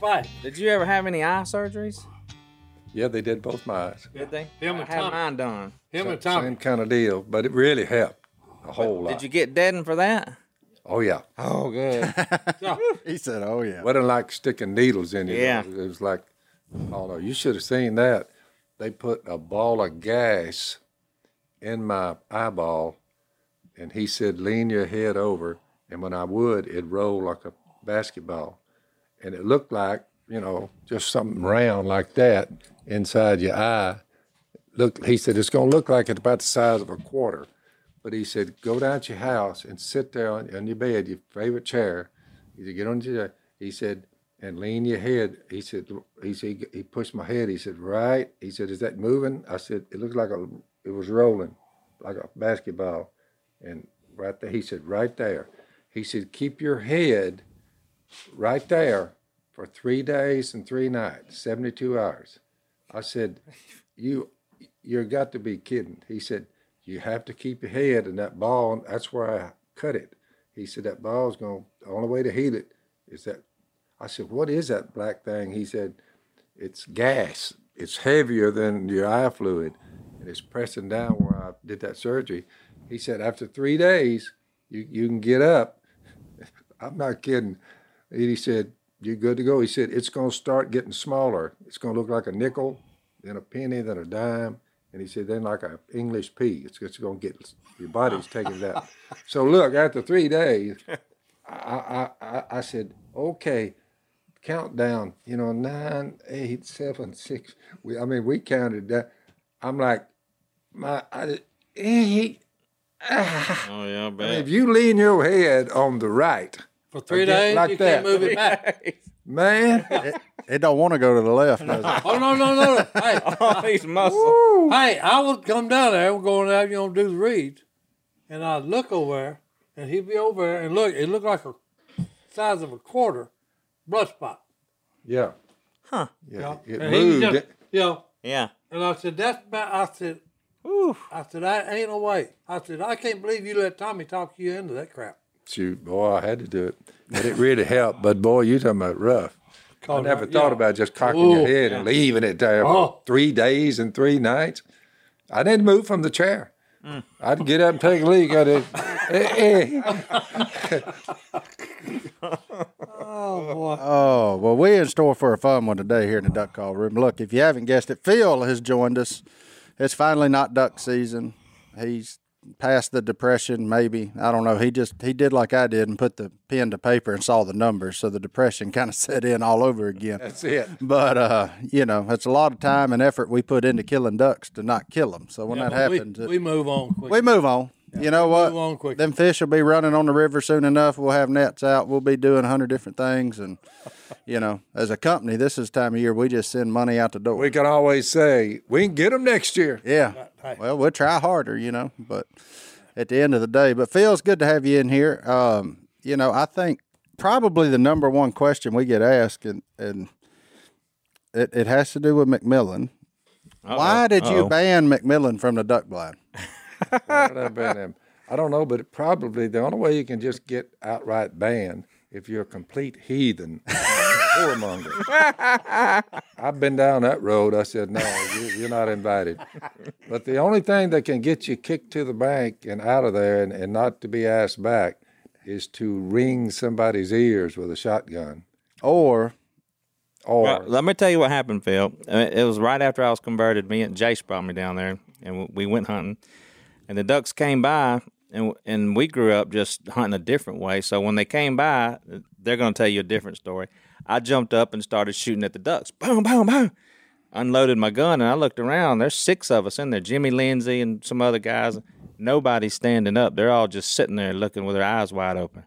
Fight. Did you ever have any eye surgeries? Yeah, they did both my eyes. Did they? Him I and had Tommy. mine done. Him and Tom. Same kind of deal, but it really helped a whole lot. Did you get deadened for that? Oh yeah, Oh, good. He said, "Oh yeah." wasn't like sticking needles in you. Yeah. it was like, oh no, you should have seen that. They put a ball of gas in my eyeball, and he said, lean your head over, and when I would, it'd roll like a basketball, and it looked like you know just something round like that inside your eye. Look, he said it's going to look like it's about the size of a quarter. But he said, go down to your house and sit there on, on your bed, your favorite chair. He said, get on your, he said, and lean your head. He said, he said, he pushed my head. He said, right. He said, is that moving? I said, it looks like a, it was rolling like a basketball. And right there, he said, right there. He said, keep your head right there for three days and three nights, 72 hours. I said, you, you got to be kidding. He said, you have to keep your head and that ball, that's where I cut it. He said, that ball's going, the only way to heal it is that. I said, what is that black thing? He said, it's gas. It's heavier than your eye fluid and it's pressing down where I did that surgery. He said, after three days, you, you can get up. I'm not kidding. And he said, you're good to go. He said, it's going to start getting smaller. It's going to look like a nickel, then a penny, then a dime. And he said, then like an English pea. It's just going to get, your body's taking out. So look, after three days, I, I, I, I said, okay, countdown, you know, nine, eight, seven, six. We, I mean, we counted that. I'm like, my, I, eight. Oh, yeah, I I mean, if you lean your head on the right, For three days, like you that. can't move it back. man, It, it don't want to go to the left. Does it? Oh no, no, no! Hey, All these muscles. hey, I would come down there. We're going out, you know, do the reads, and I'd look over there, and he'd be over there, and look, it looked like a size of a quarter blood spot. yeah, Huh. You yeah, know? it and he moved. just, you know, Yeah. and I said, "That's about." I said, Ooh. "I said, I ain't no way." I said, "I can't believe you let Tommy talk you into that crap." Shoot, boy, I had to do it, but it really helped. But boy, you talking about rough. I never I- thought yeah. about just cocking Ooh, your head and leaving it there for Oh. three days and three nights. I didn't move from the chair. I'd get up and take a leak at it. Eh, eh. Oh boy! Oh well, we're in store for a fun one today here in the duck call room. Look, if you haven't guessed it, Phil has joined us. It's finally not duck season. He's past the depression, maybe. I don't know. He just he did like I did and put the pen to paper and saw the numbers, so the depression kind of set in all over again. That's it. But uh, you know, it's a lot of time and effort we put into killing ducks to not kill them. So when Yeah, that but we- happens, it- we, move on quick. we move on. You know what? move on quick. Them fish will be running on the river soon enough. We'll have nets out. We'll be doing a hundred different things, and you know, as a company, this is the time of year we just send money out the door. We can always say we can get them next year. yeah. Right. Well, we'll try harder, you know, but at the end of the day, but Phil, it's good to have you in here. Um, you know, I think probably the number one question we get asked, and, and it, it has to do with McMillan. Why did you Uh-oh. ban McMillan from the duck blind? Why would I ban him? I don't know, but it probably the only way you can just get outright banned if you're a complete heathen, whoremonger. I've been down that road. I said, no, you, you're not invited. But the only thing that can get you kicked to the bank and out of there and, and not to be asked back is to ring somebody's ears with a shotgun. Or Or Well, let me tell you what happened, Phil. Uh, It was right after I was converted. Me and Jace brought me down there, and we went hunting. And the ducks came by, and and we grew up just hunting a different way. So when they came by, they're going to tell you a different story. I jumped up and started shooting at the ducks. Boom, boom, boom. Unloaded my gun, and I looked around. There's six of us in there. Jimmy Lindsay and some other guys. Nobody's standing up. They're all just sitting there looking with their eyes wide open.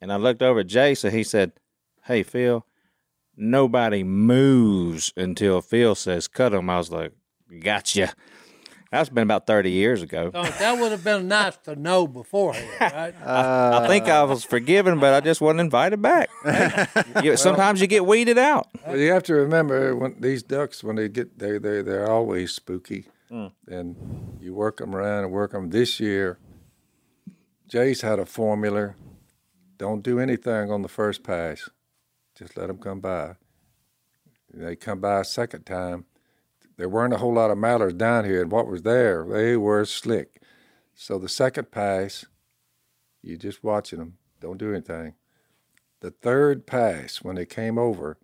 And I looked over at and he said, "Hey, Phil." nobody moves until Phil says cut them. I was like, gotcha. That's been about 30 years ago. So that would have been nice to know beforehand, right? I think I was forgiven, but I just wasn't invited back. You- sometimes you get weeded out. Well, you have to remember when these ducks, when they get they they they're always spooky, Mm. and you work them around and work them. This year, Jace had a formula. Don't do anything on the first pass. Just let them come by. They come by a second time. There weren't a whole lot of mallards down here, and what was there, they were slick. So the second pass, you're just watching them. Don't do anything. The third pass, when they came over,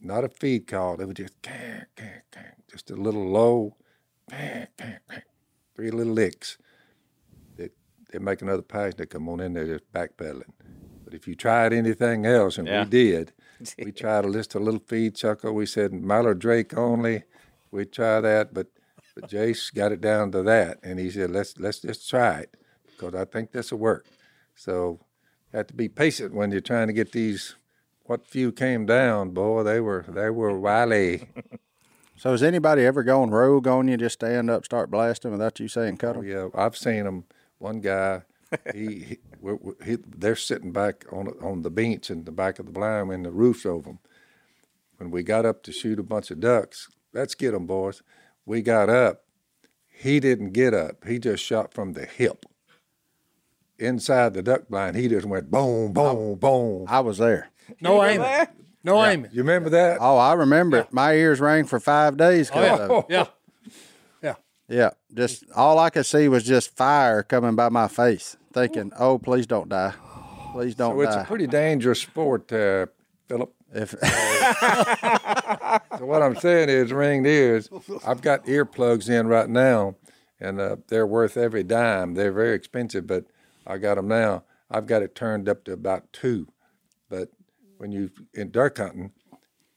not a feed call. They were just kang, kang, kang, just a little low, kang, kang, kang, three little licks. They they make another pass. They come on in there just backpedaling. But if you tried anything else, and Yeah. we did, we tried a list a little feed chuckle. We said Mallard Drake only. We try that, but but Jace got it down to that, and he said let's let's just try it because I think this will work. So you have to be patient when you're trying to get these. What few came down, boy, they were they were wily. So has anybody ever gone rogue on you? Just stand up, start blasting without you saying cut oh, them? Yeah, I've seen them. One guy, he, he, we we- he they're sitting back on on the bench in the back of the blind, and the roof's over them. When we got up to shoot a bunch of ducks, let's get them, boys. We got up. He didn't get up. He just shot from the hip. Inside the duck blind, he just went boom, boom, boom. I was there. No aiming. No aiming. You remember that? Oh, I remember it. My ears rang for five days. Oh, of it. yeah. Yeah. Yeah, just all I could see was just fire coming by my face, thinking, "Oh, please don't die, please don't So it's die." a pretty dangerous sport, uh, Philip. If So what I'm saying is, ringed ears. I've got earplugs in right now, and uh, they're worth every dime. They're very expensive, but I got them now. I've got it turned up to about two. But when you in duck hunting,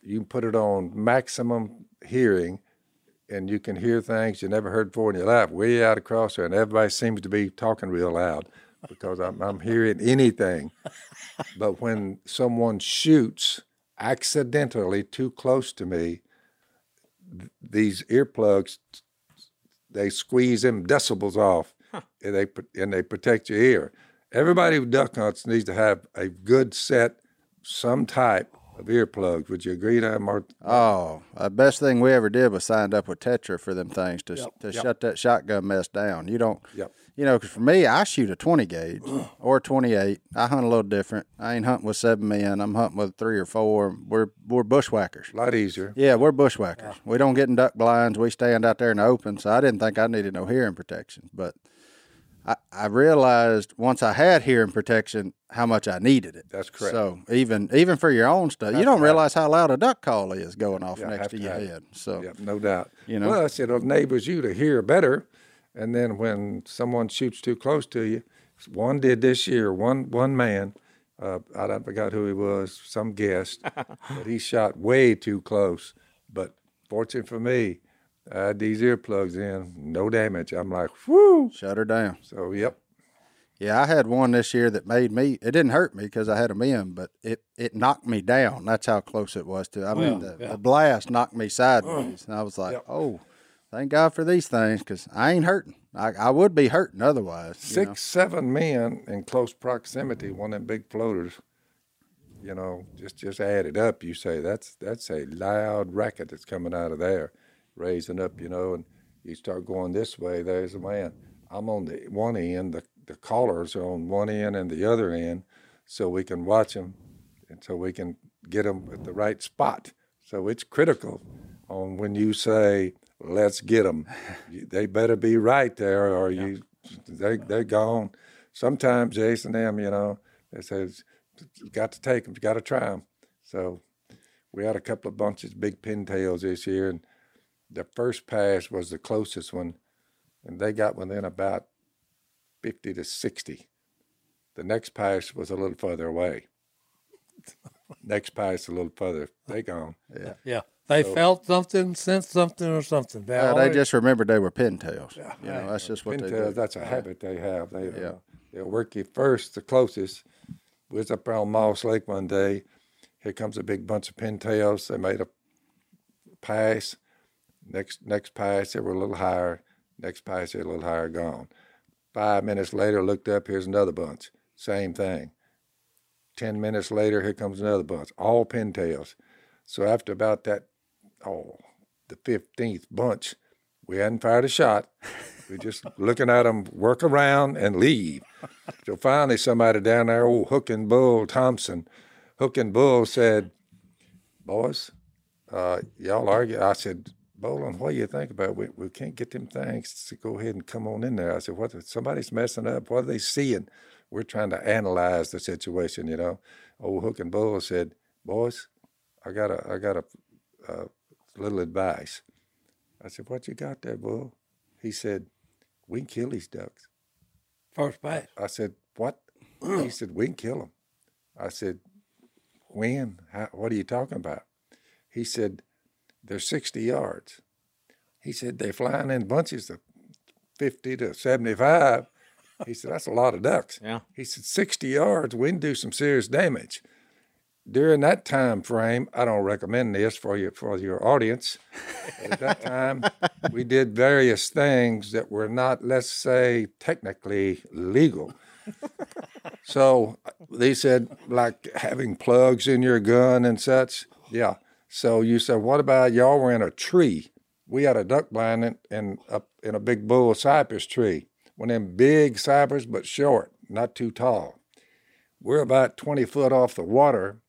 you can put it on maximum hearing, and you can hear things you never heard before in your life, way out across there, and everybody seems to be talking real loud because I'm, I'm hearing anything. but when someone shoots accidentally too close to me, th- these earplugs they squeeze them decibels off, and they and they protect your ear. Everybody who duck hunts needs to have a good set, some type of earplugs. Would you agree, to Mark? oh, the best thing we ever did was signed up with Tetra for them things to to shut that shotgun mess down. You don't, Yep. You know, 'cause for me, I shoot a twenty gauge or a twenty eight. I hunt a little different. I ain't hunting with seven men. I'm hunting with three or four. We're we're bushwhackers. A lot easier. Yeah, we're bushwhackers. We don't get in duck blinds. We stand out there in the open. So I didn't think I needed no hearing protection. But I, I realized once I had hearing protection how much I needed it. That's correct. So even even for your own stuff, you don't realize how loud a duck call is going off Yeah, next to to your head. So no doubt. You know? Plus, it enables you to hear better. And then when someone shoots too close to you, one did this year. One one man, uh, I don't forgot who he was, some guest, but he shot way too close. But fortunate for me, I had these earplugs in, no damage. I'm like, whoo. shut her down. So yep, Yeah, I had one this year that made me. It didn't hurt me because I had them in, but it it knocked me down. That's how close it was to. I mean, the, the blast knocked me sideways, and I was like, Yep. "Oh, thank God for these things," because I ain't hurting. I, I would be hurting otherwise. you six, know. seven men in close proximity, one of them big floaters. You know, just just add it up. You say that's that's a loud racket that's coming out of there, raising up. You know, and you start going this way. There's a man. I'm on the one end. The the callers are on one end and the other end, so we can watch them, and so we can get them at the right spot. So it's critical on when you say let's get them. They better be right there, or you they they're gone. Sometimes Jason them, you know, they says got to take them, got to try them. So we had a couple of bunches big pintails this year, and the first pass was the closest one, and they got within about fifty to sixty. The next pass was a little further away. next pass a little further. They gone. Yeah. Yeah. They felt something, sensed something, or something. They, Uh, they just remembered they were pintails. You know, that's just what they do. that's a habit they have. They, Yeah. uh, they'll work you first, the closest. We was up on Moss Lake one day. Here comes a big bunch of pintails. They made a pass. Next next pass, they were a little higher. Next pass, they were a little higher, gone. Five minutes later, looked up, here's another bunch. Same thing. Ten minutes later, here comes another bunch. All pintails. So after about that, oh, the 15th bunch, we hadn't fired a shot. We're just looking at them work around and leave. So finally, somebody down there, old Hook and Bull Thompson, Hook and Bull said, "Boys, uh, y'all argue." I said, "Bolin, what do you think about? It? We we can't get them things to go ahead and come on in there." I said, "What? Somebody's messing up. What are they seeing?" We're trying to analyze the situation, you know. Old Hook and Bull said, "Boys, I got a I got a, a little advice." I said, "What you got there, Bull?" He said, "We can kill these ducks." First base. I said, "What?" he said, "We can kill them." I said, "When? How, what are you talking about?" He said, "They're sixty yards." He said, "They're flying in bunches of fifty to seventy-five." He said, "That's a lot of ducks." Yeah. He said, 60 yards, we can do some serious damage." During that time frame, I don't recommend this for you for your audience. At that time, we did various things that were not, let's say, technically legal. So uh, they said, like having plugs in your gun and such. Yeah. So you said, what about y'all were in a tree? We had a duck blind in, in, up in a big bull cypress tree. One of them big cypress, but short, not too tall. We're about 20 foot off the water.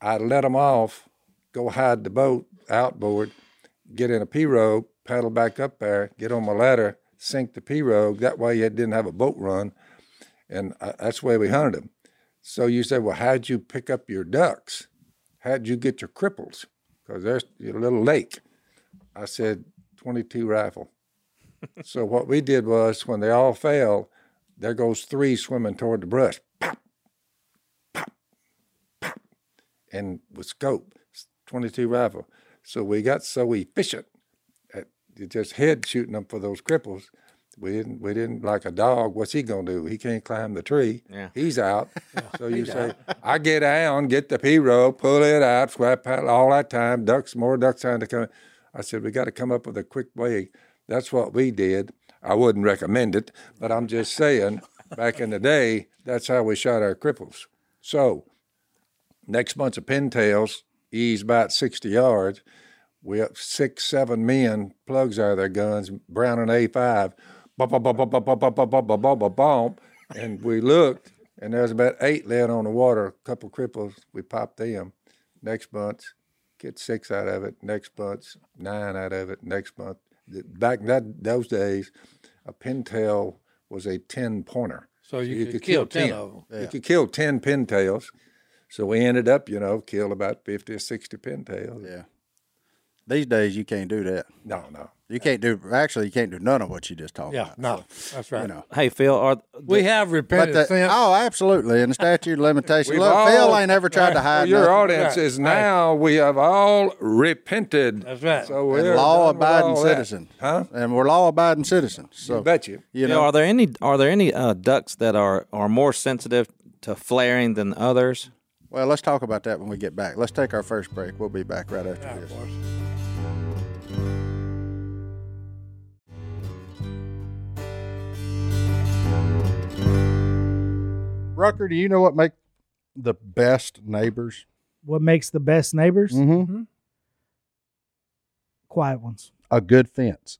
I let them off, go hide the boat outboard, get in a pirogue, paddle back up there, get on my ladder, sink the pirogue. That way you didn't have a boat run. And I, that's the way we hunted them. So you said, well, how'd you pick up your ducks? How'd you get your cripples? Because there's a little lake. I said, 22 rifle. so what we did was when they all fell, there goes three swimming toward the brush. And with scope, 22 rifle. So we got so efficient at just head shooting them for those cripples. We didn't we didn't like a dog, what's he gonna do? He can't climb the tree. Yeah. He's out. so you say, I get down, get the pirogue, pull it out, swap paddle all that time, ducks, more ducks trying to come. I said, we got to come up with a quick way. That's what we did. I wouldn't recommend it, but I'm just saying, back in the day, that's how we shot our cripples. So, next bunch of pintails, ease about 60 yards. We have six, seven men, plugs out of their guns, Browning A5, bump, bump, bump, bump, bump, bump, bump, bump, bump, bump, bump. And we looked, and there was about eight laying on the water, a couple cripples. We popped them. Next bunch, get six out of it. Next bunch, nine out of it. Next month. Back in that those days, a pintail was a ten pointer. So you, could, kill, 10, of them. You could kill ten pintails. So we ended up, you know, kill about fifty or sixty pintails. Yeah. These days you can't do that. No, no. You can't do actually you can't do none of what you just talked Yeah, about. no, that's right. You know. Hey Phil, are we have But repented the, since. oh, absolutely. And the statute of limitations. Look, all- Phil ain't ever tried to For hide your nothing. audience Right, is right. now we have all repented. That's right. So we're law abiding citizens. Huh? And we're law abiding citizens. So I bet you. you Phil, know are there any are there any uh, ducks that are are more sensitive to flaring than others? Well let's talk about that when we get back. Let's take our first break. We'll be back right after Yeah, of this. Rucker, do you know what make the best neighbors? What makes the best neighbors? Mm-hmm. Quiet ones. A good fence.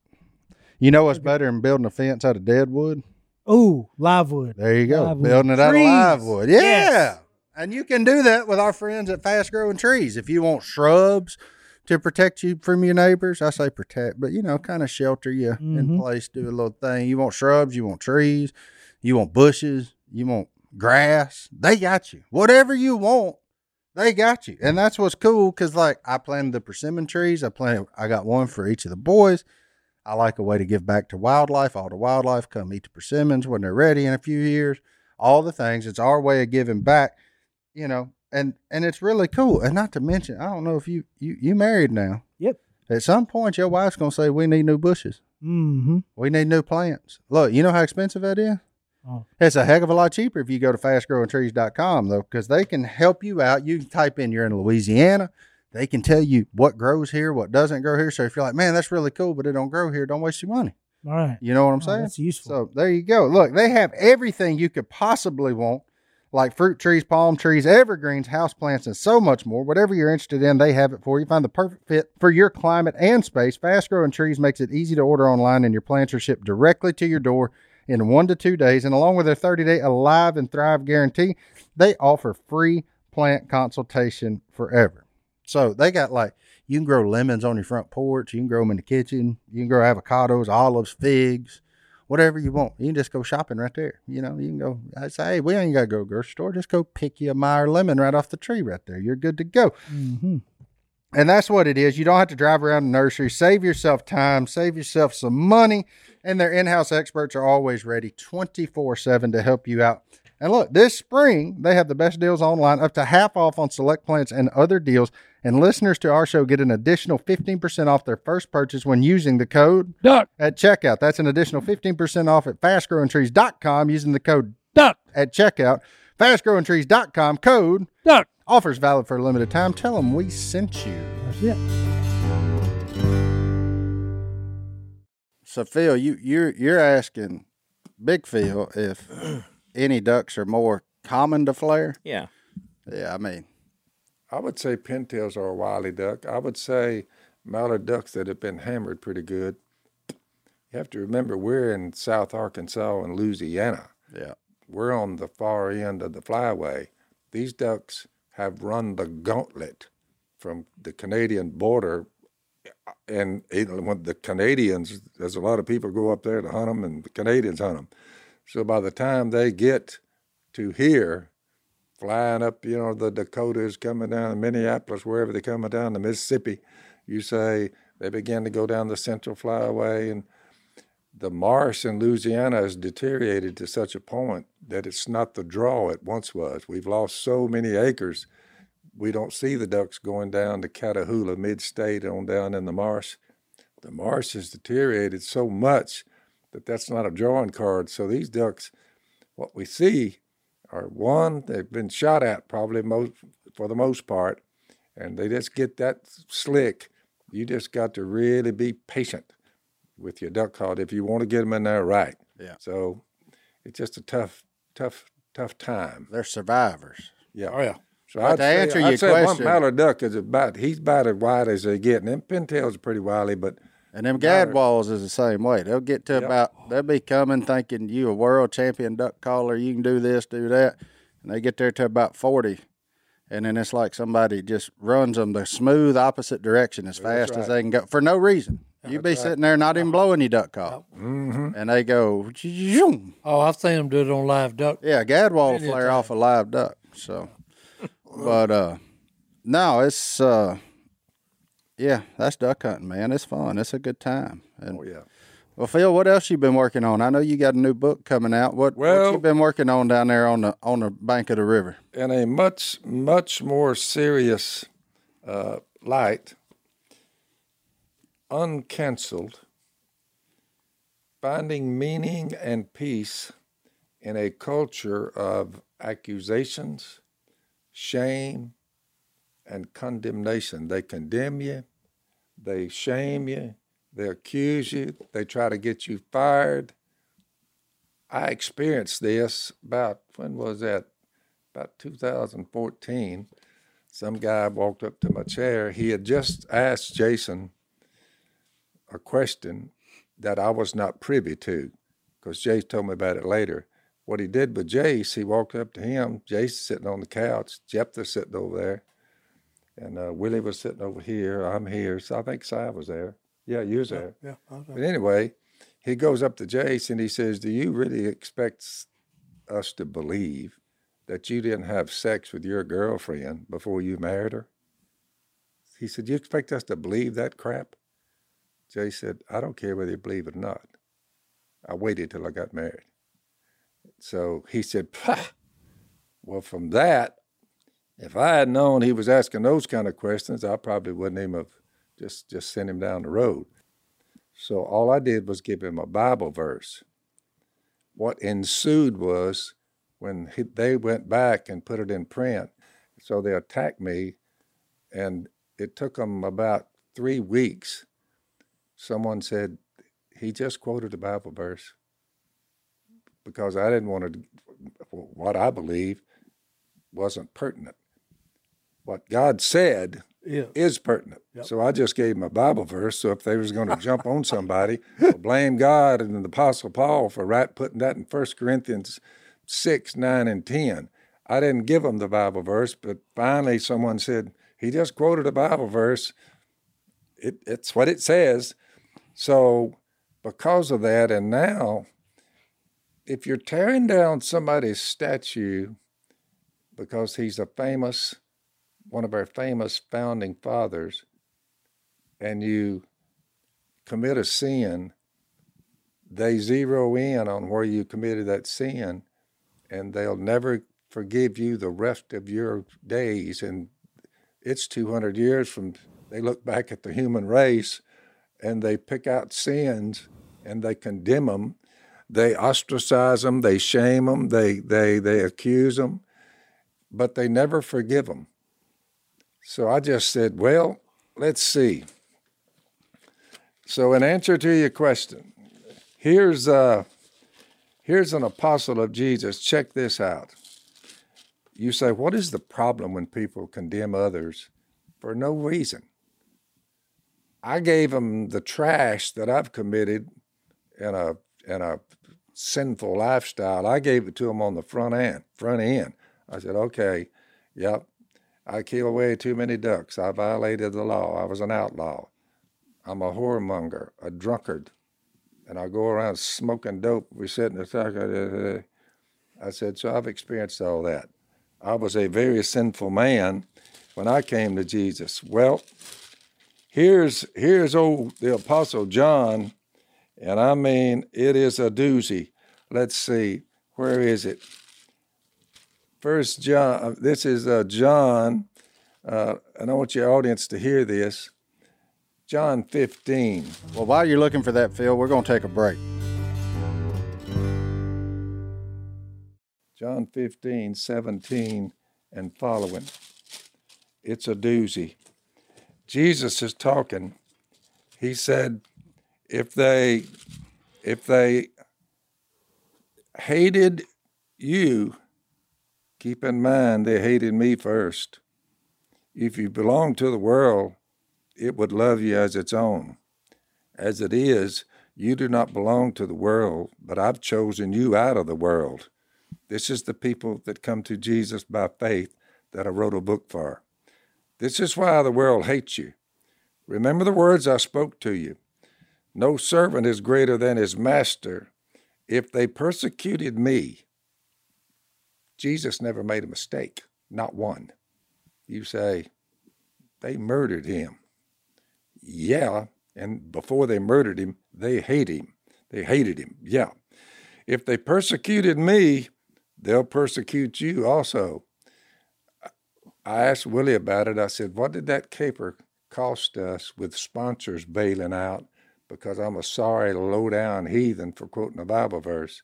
You know what's better than building a fence out of dead wood? Ooh, live wood. There you go. Live wood. Building it out of live wood. Yeah. Yes. And you can do that with our friends at Fast Growing Trees. If you want shrubs to protect you from your neighbors, I say protect, but you know, kind of shelter you in Mhm. place, do a little thing. You want shrubs, you want trees, you want bushes, you want grass. They got you. Whatever you want, they got you. And that's what's cool because, like, I planted the persimmon trees. I planted, I got one for each of the boys. I like a way to give back to wildlife. All the wildlife come eat the persimmons when they're ready in a few years. All the things. It's our way of giving back, you know. And and it's really cool. And not to mention, I don't know if you you you married now. Yep. At some point, your wife's gonna say we need new bushes. Mm-hmm. We need new plants. Look, you know how expensive that is. Oh. It's a heck of a lot cheaper if you go to fastgrowingtrees.com though, because they can help you out. You can type in you're in Louisiana. They can tell you what grows here, what doesn't grow here. So if you're like, man, that's really cool, but it don't grow here, don't waste your money. All right. You know what I'm Oh, saying? that's useful. So there you go. Look, they have everything you could possibly want, like fruit trees, palm trees, evergreens, houseplants, and so much more. Whatever you're interested in, they have it for you. Find the perfect fit for your climate and space. Fast growing trees makes it easy to order online, and your plants are shipped directly to your door. in one to two days. And along with their 30 day Alive and Thrive guarantee, they offer free plant consultation forever. So they got like, you can grow lemons on your front porch, you can grow them in the kitchen, you can grow avocados, olives, figs, whatever you want. You can just go shopping right there. You know, you can go, I say, hey, we ain't got to go to grocery store. Just go pick you a Meyer lemon right off the tree right there. You're good to go. Mm-hmm. And that's what it is. You don't have to drive around the nursery. Save yourself time, save yourself some money. And their in house experts are always ready 24 7 to help you out. And look, this spring, they have the best deals online, up to half off on select plants and other deals. And listeners to our show get an additional 15% off their first purchase when using the code Duck, at checkout. That's an additional 15% off at fastgrowingtrees.com using the code duck, at checkout. Fastgrowingtrees.com code duck. offers valid for a limited time. Tell them we sent you. That's it. So Phil, you you're you're asking Big Phil if any ducks are more common to flare. Yeah. Yeah, I mean, I would say pintails are a wily duck. I would say mallard ducks that have been hammered pretty good. You have to remember we're in South Arkansas and Louisiana. yeah, We're on the far end of the flyway. These ducks have run the gauntlet from the Canadian border. Uh, and when the Canadians, there's a lot of people go up there to hunt them, and the Canadians hunt them. So by the time they get to here, flying up, you know, the Dakotas, coming down Minneapolis, wherever they're coming down the Mississippi, you say they begin to go down the Central Flyway, and the marsh in Louisiana has deteriorated to such a point that it's not the draw it once was. We've lost so many acres. We don't see the ducks going down to Catahoula, mid-state, on down in the marsh. The marsh has deteriorated so much that that's not a drawing card. So these ducks, what we see are one, they've been shot at probably most for the most part, and they just get that slick. You just got to really be patient with your duck call if you want to get them in there right. Yeah. So it's just a tough, tough, tough time. they're survivors. Yeah. Oh yeah. So But I'd to say, answer I'd your say question- one mallard duck is about he's about as wide as they get, and them pintails are pretty wily, but And them gadwalls is the same way. They'll get to Yep. about they'll be coming thinking you a world champion duck caller, you can do this, do that, and they get there to about forty, and then it's like somebody just runs them the smooth opposite direction as fast as they can go for no reason. You'd be sitting there not even blowing your duck call, Mm-hmm. and they go, zoom. Oh, I've seen them do it on live duck. yeah, gadwall will Many flare off a live duck. So, but uh, no, it's uh, yeah, that's duck hunting, man. It's fun. It's a good time. And oh yeah. well, Phil, what else you been working on? I know you got a new book coming out. What what Well- you been working on down there on the on the bank of the river? in a much much more serious uh, light, uncancelled, finding meaning and peace in a culture of accusations, shame, and condemnation. They condemn you, they shame you, they accuse you, they try to get you fired. I experienced this about when was that? About 2014. Some guy walked up to my chair. He had just asked Jason a question that I was not privy to, because Jace told me about it later. What he did with Jace, he walked up to him. Jace sitting on the couch, Jephthah sitting over there, and uh, Willie was sitting over here. I'm here. So I think Si was there. Yeah, you was there. Yeah. Was But anyway, he goes up to Jace and he says, Do you really expect us to believe that you didn't have sex with your girlfriend before you married her? He said, You expect us to believe that crap? Jay said, I don't care whether you believe it or not. I waited till I got married. So he said, Pah! Well, from that, if I had known he was asking those kind of questions, I probably wouldn't even have just, just sent him down the road. So all I did was give him a Bible verse. What ensued was when he, they went back and put it in print, so they attacked me, and it took them about three weeks. Someone said, he just quoted a Bible verse because I didn't want to, what I believe wasn't pertinent. What God said Yeah. is pertinent. So I just gave them a Bible verse. So if they was going to jump on somebody, or blame God and the Apostle Paul for right putting that in 1 Corinthians 6, 9, and 10. I didn't give them the Bible verse, but finally someone said, he just quoted a Bible verse. It, it's what it says. So because of that, and now if you're tearing down somebody's statue because he's a famous, one of our famous founding fathers, and you commit a sin, they zero in on where you committed that sin, and they'll never forgive you the rest of your days. And it's 200 years from, they look back at the human race and they pick out sins and they condemn them. They ostracize them, they shame them, they, they, they accuse them, but they never forgive them. So I just said, well, let's see. So, in answer to your question, here's uh, here's an apostle of Jesus. Check this out. You say, what is the problem when people condemn others for no reason? I gave them the trash that I've committed in a in a sinful lifestyle. I gave it to them on the front end. Front end. I said, okay, yep, I killed way too many ducks. I violated the law. I was an outlaw. I'm a whoremonger, a drunkard, and I go around smoking dope. We sit in the truck. I said, so I've experienced all that. I was a very sinful man when I came to Jesus. Well, here's here's old the apostle John, and I mean it is a doozy. Let's see, where is it? First John. This is uh, John, uh, and I want your audience to hear this. John 15. Well, while you're looking for that, Phil, we're going to take a break. John 15, 17, and following. It's a doozy. Jesus is talking. He said, if they if they hated you, keep in mind they hated me first. If you belong to the world, it would love you as its own. As it is, you do not belong to the world, but I've chosen you out of the world. This is the people that come to Jesus by faith that I wrote a book for. This is why the world hates you. Remember the words I spoke to you. No servant is greater than his master. If they persecuted me, Jesus never made a mistake, not one. You say, they murdered him. Yeah, and before they murdered him, they hate him. They hated him. Yeah. If they persecuted me, they'll persecute you also. I asked Willie about it. I said, What did that caper cost us with sponsors bailing out because I'm a sorry, low down heathen for quoting a Bible verse?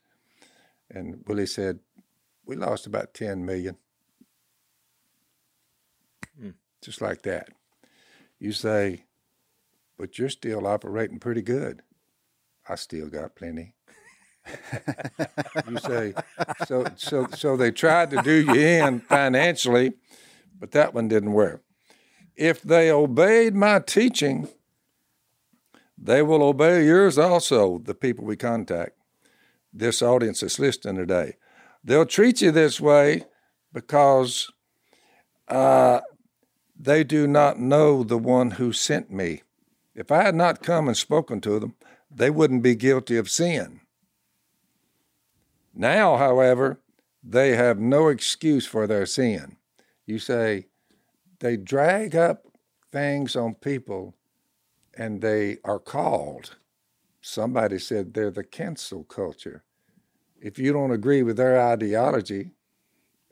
And Willie said, We lost about 10 million. Hmm. Just like that. You say, But you're still operating pretty good. I still got plenty. you say so so so they tried to do you in financially but that one didn't work if they obeyed my teaching they will obey yours also the people we contact this audience that's listening today they'll treat you this way because uh, they do not know the one who sent me if i had not come and spoken to them they wouldn't be guilty of sin now, however, they have no excuse for their sin. You say, they drag up things on people and they are called. Somebody said they're the cancel culture. If you don't agree with their ideology,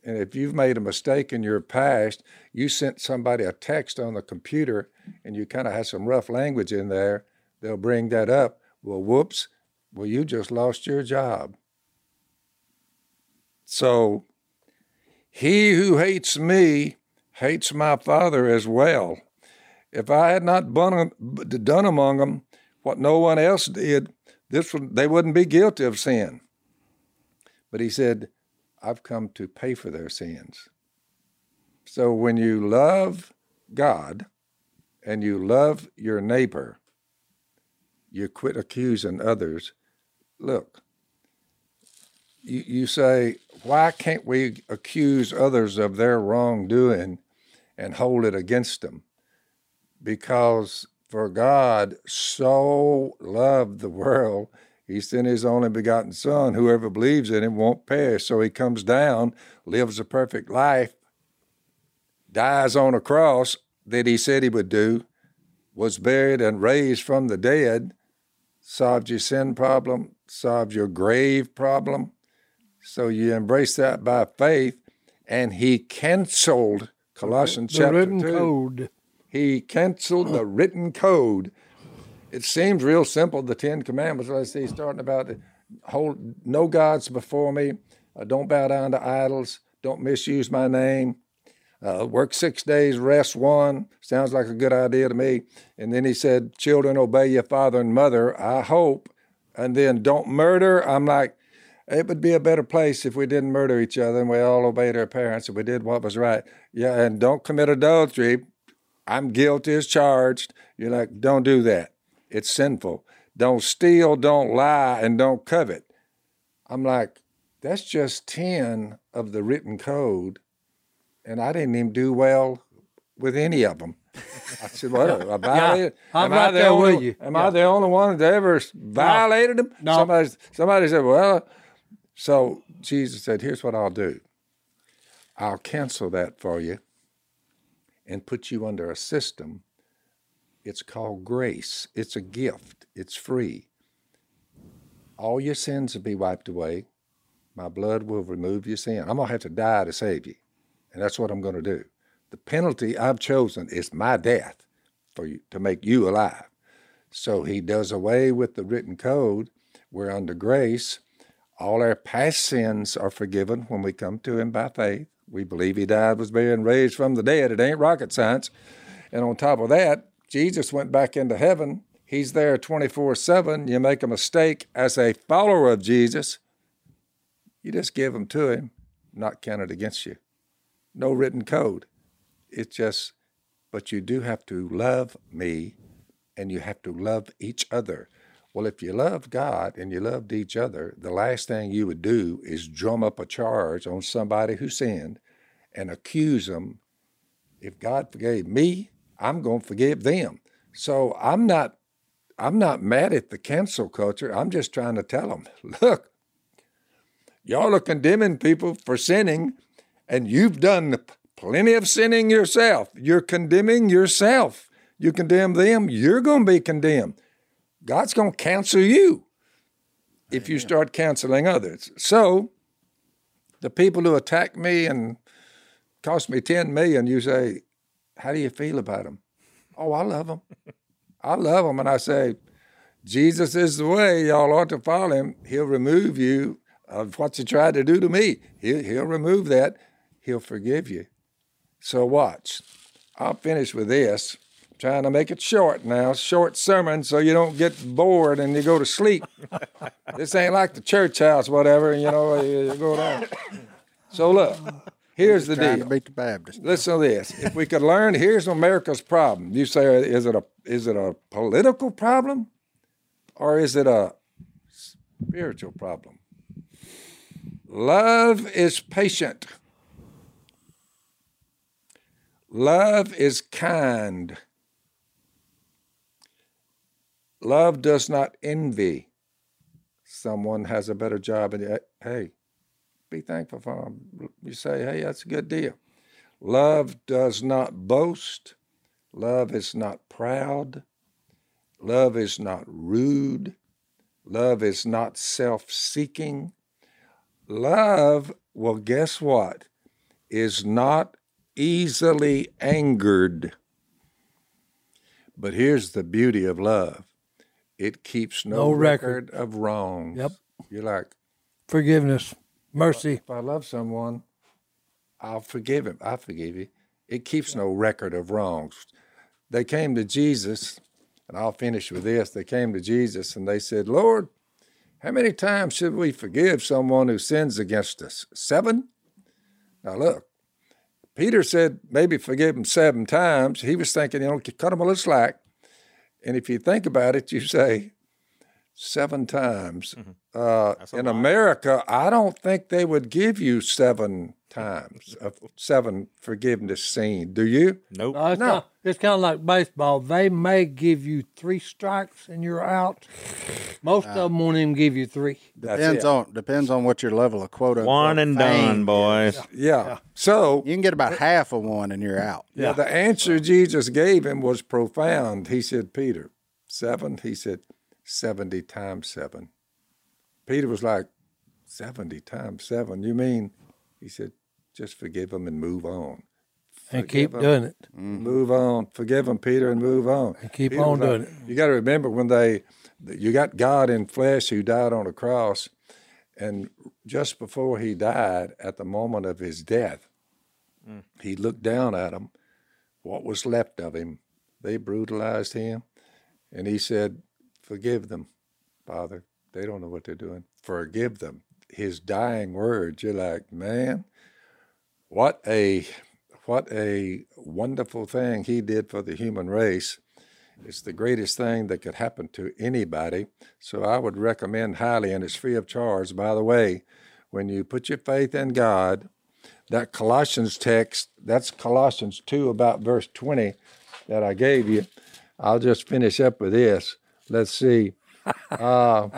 and if you've made a mistake in your past, you sent somebody a text on the computer and you kind of had some rough language in there, they'll bring that up. Well, whoops, well, you just lost your job. So he who hates me hates my Father as well. If I had not done among them what no one else did, this would, they wouldn't be guilty of sin. But he said, I've come to pay for their sins. So when you love God and you love your neighbor, you quit accusing others. Look, you, you say, why can't we accuse others of their wrongdoing and hold it against them? Because for God so loved the world, he sent his only begotten Son. Whoever believes in him won't perish. So he comes down, lives a perfect life, dies on a cross that he said he would do, was buried and raised from the dead, solved your sin problem, solved your grave problem. So you embrace that by faith, and he canceled Colossians the chapter written 2. code. He canceled the written code. It seems real simple, the Ten Commandments. Let's see, starting about hold no gods before me, uh, don't bow down to idols, don't misuse my name, uh, work six days, rest one. Sounds like a good idea to me. And then he said, Children, obey your father and mother, I hope. And then don't murder. I'm like, it would be a better place if we didn't murder each other and we all obeyed our parents and we did what was right. Yeah, and don't commit adultery. I'm guilty as charged. You're like, don't do that. It's sinful. Don't steal, don't lie, and don't covet. I'm like, that's just 10 of the written code and I didn't even do well with any of them. I said, "What? I violated? I'm am right I the there only, with you. Am I the only one that ever violated them?" No. Somebody, somebody said, "Well," so Jesus said, "Here's what I'll do. I'll cancel that for you, and put you under a system. It's called grace. It's a gift. It's free. All your sins will be wiped away. My blood will remove your sin. I'm gonna have to die to save you." and that's what I'm going to do. The penalty I've chosen is my death for you to make you alive. So he does away with the written code. We're under grace. All our past sins are forgiven when we come to him by faith. We believe he died, was buried, and raised from the dead. It ain't rocket science. And on top of that, Jesus went back into heaven. He's there 24 7. You make a mistake as a follower of Jesus, you just give them to him, not counted against you no written code. It's just, but you do have to love me and you have to love each other. Well, if you loved God and you loved each other, the last thing you would do is drum up a charge on somebody who sinned and accuse them. If God forgave me, I'm going to forgive them. So I'm not I'm not mad at the cancel culture. I'm just trying to tell them, look, y'all are condemning people for sinning and you've done plenty of sinning yourself. You're condemning yourself. You condemn them, you're going to be condemned. God's going to cancel you if you start canceling others. So, the people who attack me and cost me 10 million, you say, How do you feel about them? Oh, I love them. I love them. And I say, Jesus is the way. Y'all ought to follow him. He'll remove you of what you tried to do to me. He'll, he'll remove that he'll forgive you. So watch. I'll finish with this. I'm trying to make it short now, short sermon, so you don't get bored and you go to sleep. this ain't like the church house, whatever, you know, you go down. So look, here's the deal. to beat the Baptist. Listen to this. If we could learn, here's America's problem. You say, is it a is it a political problem, or is it a spiritual problem? Love is patient. Love is kind. Love does not envy. Someone has a better job, and hey, be thankful for them. You say, hey, that's a good deal. Love does not boast. Love is not proud. Love is not rude. Love is not self seeking. Love, well, guess what? Is not easily angered. But here's the beauty of love it keeps no, No record. record of wrongs. Yep. You're like, Forgiveness, mercy. if I love someone, I'll forgive him. I forgive you. It keeps no record of wrongs. They came to Jesus, and I'll finish with this. They came to Jesus and they said, Lord, how many times should we forgive someone who sins against us? Seven? Now look, Peter said maybe forgive him seven times. He was thinking, you know, cut him a little slack. And if you think about it, you say seven times. Uh, in America, I don't think they would give you seven times of seven forgiveness scene. Do you? Nope. No, it's, No. Kind of, it's kind of like baseball. They may give you three strikes and you're out. Most of them won't even give you three. Depends on depends on what your level of quota. One and fame done, boys. Yeah. So You can get about half of one and you're out. yeah. the answer Jesus gave him was profound. He said, Peter, seven? He said, 70 times seven. Peter was like, 70 times seven? You mean? He said, just forgive them and move on. And keep Forgive 'em. doing it. Mm-hmm. Move on. Forgive them, Peter, and move on. And keep Peter on doing like- it. You got to remember when they, you got God in flesh who died on a cross, and just before he died, at the moment of his death, mm. he looked down at them, what was left of him. They brutalized him, and he said, Forgive them, Father. They don't know what they're doing. Forgive them. His dying words, you're like, man, what a what a wonderful thing he did for the human race. It's the greatest thing that could happen to anybody. So I would recommend highly, and it's free of charge, by the way, when you put your faith in God, that Colossians text, that's Colossians 2, about verse 20 that I gave you. I'll just finish up with this. Let's see. Uh,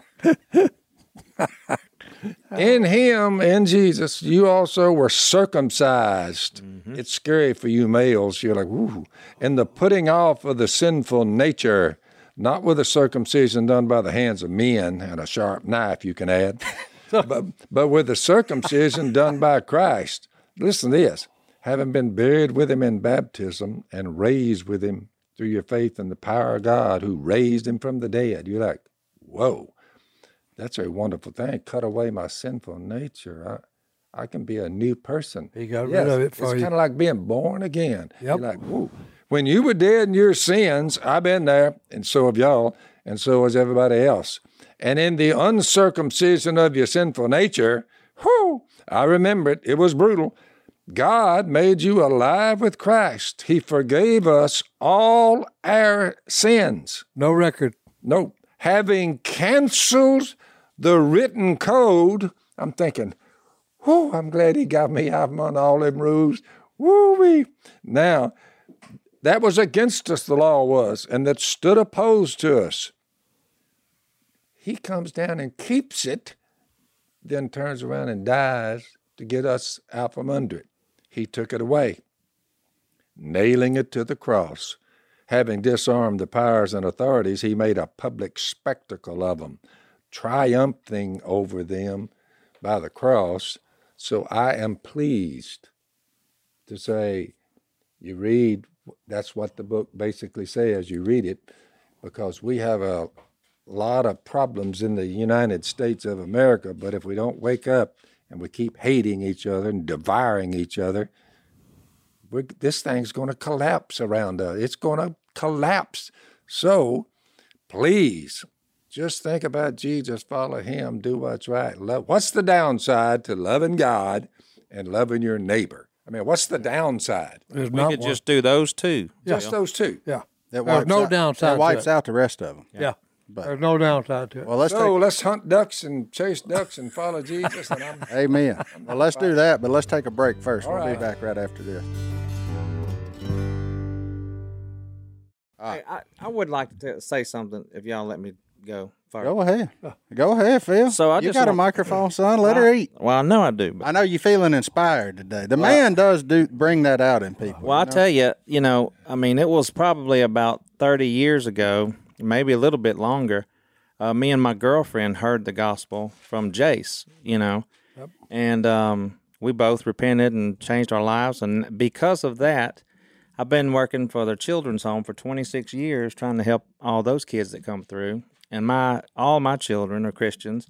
in him, in Jesus, you also were circumcised. It's scary for you males. You're like, ooh. In the putting off of the sinful nature, not with a circumcision done by the hands of men and a sharp knife, you can add, but, but with the circumcision done by Christ. Listen to this having been buried with him in baptism and raised with him through your faith in the power of God who raised him from the dead. You're like, whoa. That's a wonderful thing. Cut away my sinful nature. I, I can be a new person. He got Yes, rid of it it's for you. kind of like being born again. Yep. You're like, whoa. When you were dead in your sins, I've been there, and so have y'all, and so has everybody else. And in the uncircumcision of your sinful nature, whew, I remember it. It was brutal. God made you alive with Christ. He forgave us all our sins. No record. No, having canceled the written code, I'm thinking, whoo, I'm glad he got me out on all them rules. Woo-wee. Now, that was against us, the law was, and that stood opposed to us. He comes down and keeps it, then turns around and dies to get us out from under it. He took it away, nailing it to the cross. Having disarmed the powers and authorities, he made a public spectacle of them, triumphing over them by the cross. So I am pleased to say, you read, that's what the book basically says, you read it, because we have a lot of problems in the United States of America, but if we don't wake up and we keep hating each other and devouring each other, we're, this thing's going to collapse around us. It's going to collapse. So please just think about Jesus, follow him, do what's right. Love. What's the downside to loving God and loving your neighbor? I mean, what's the downside? There's We not could one. just do those two. Just those two. yeah. That There's wipes no out, downside That wipes it. out the rest of them. Yeah. But- There's no downside to it. Well, let's So let's hunt ducks and chase ducks and follow Jesus. And I'm take. Amen. Well, let's do that, but let's take a break first. All we'll right. be back right after this. Hey, I, I would like to t- say something if y'all let me go first. Go ahead. Go ahead, Phil. So I you just got a microphone, son. Let her eat. Well, I know I do. But, I know you're feeling inspired today. The man does do bring that out in people. well, I tell you, you know, I mean, it was probably about 30 years ago, maybe a little bit longer. Uh, me and my girlfriend heard the gospel from Jace, you know, and um, we both repented and changed our lives. And because of that, I've been working for their children's home for 26 years, trying to help all those kids that come through. And my all my children are Christians,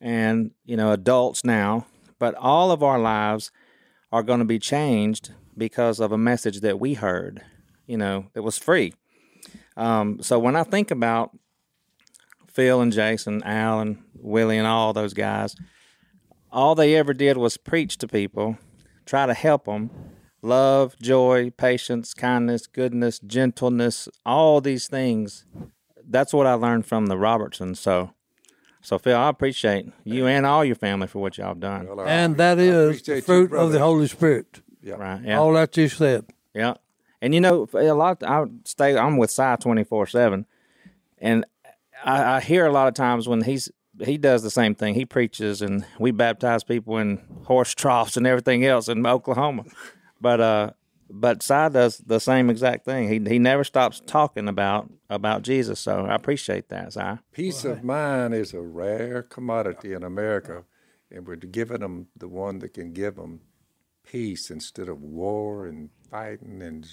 and you know adults now. But all of our lives are going to be changed because of a message that we heard. You know, that was free. Um, so when I think about Phil and Jason, Al and Willie and all those guys, all they ever did was preach to people, try to help them, love, joy, patience, kindness, goodness, gentleness, all these things. That's what I learned from the Robertsons. So, so Phil, I appreciate you and all your family for what y'all have done. Well, I- And that is appreciate the fruit of the Holy Spirit. Right? Yeah. All that you said. Yeah, and you know, a lot. I stay. I'm with Si twenty four seven, and I, I hear a lot of times when he's he does the same thing. He preaches, and we baptize people in horse troughs and everything else in Oklahoma. But uh, but Si does the same exact thing. He he never stops talking about about Jesus. So I appreciate that, Si. Peace of mind is a rare commodity in America, and we're giving them the one that can give them peace instead of war and fighting and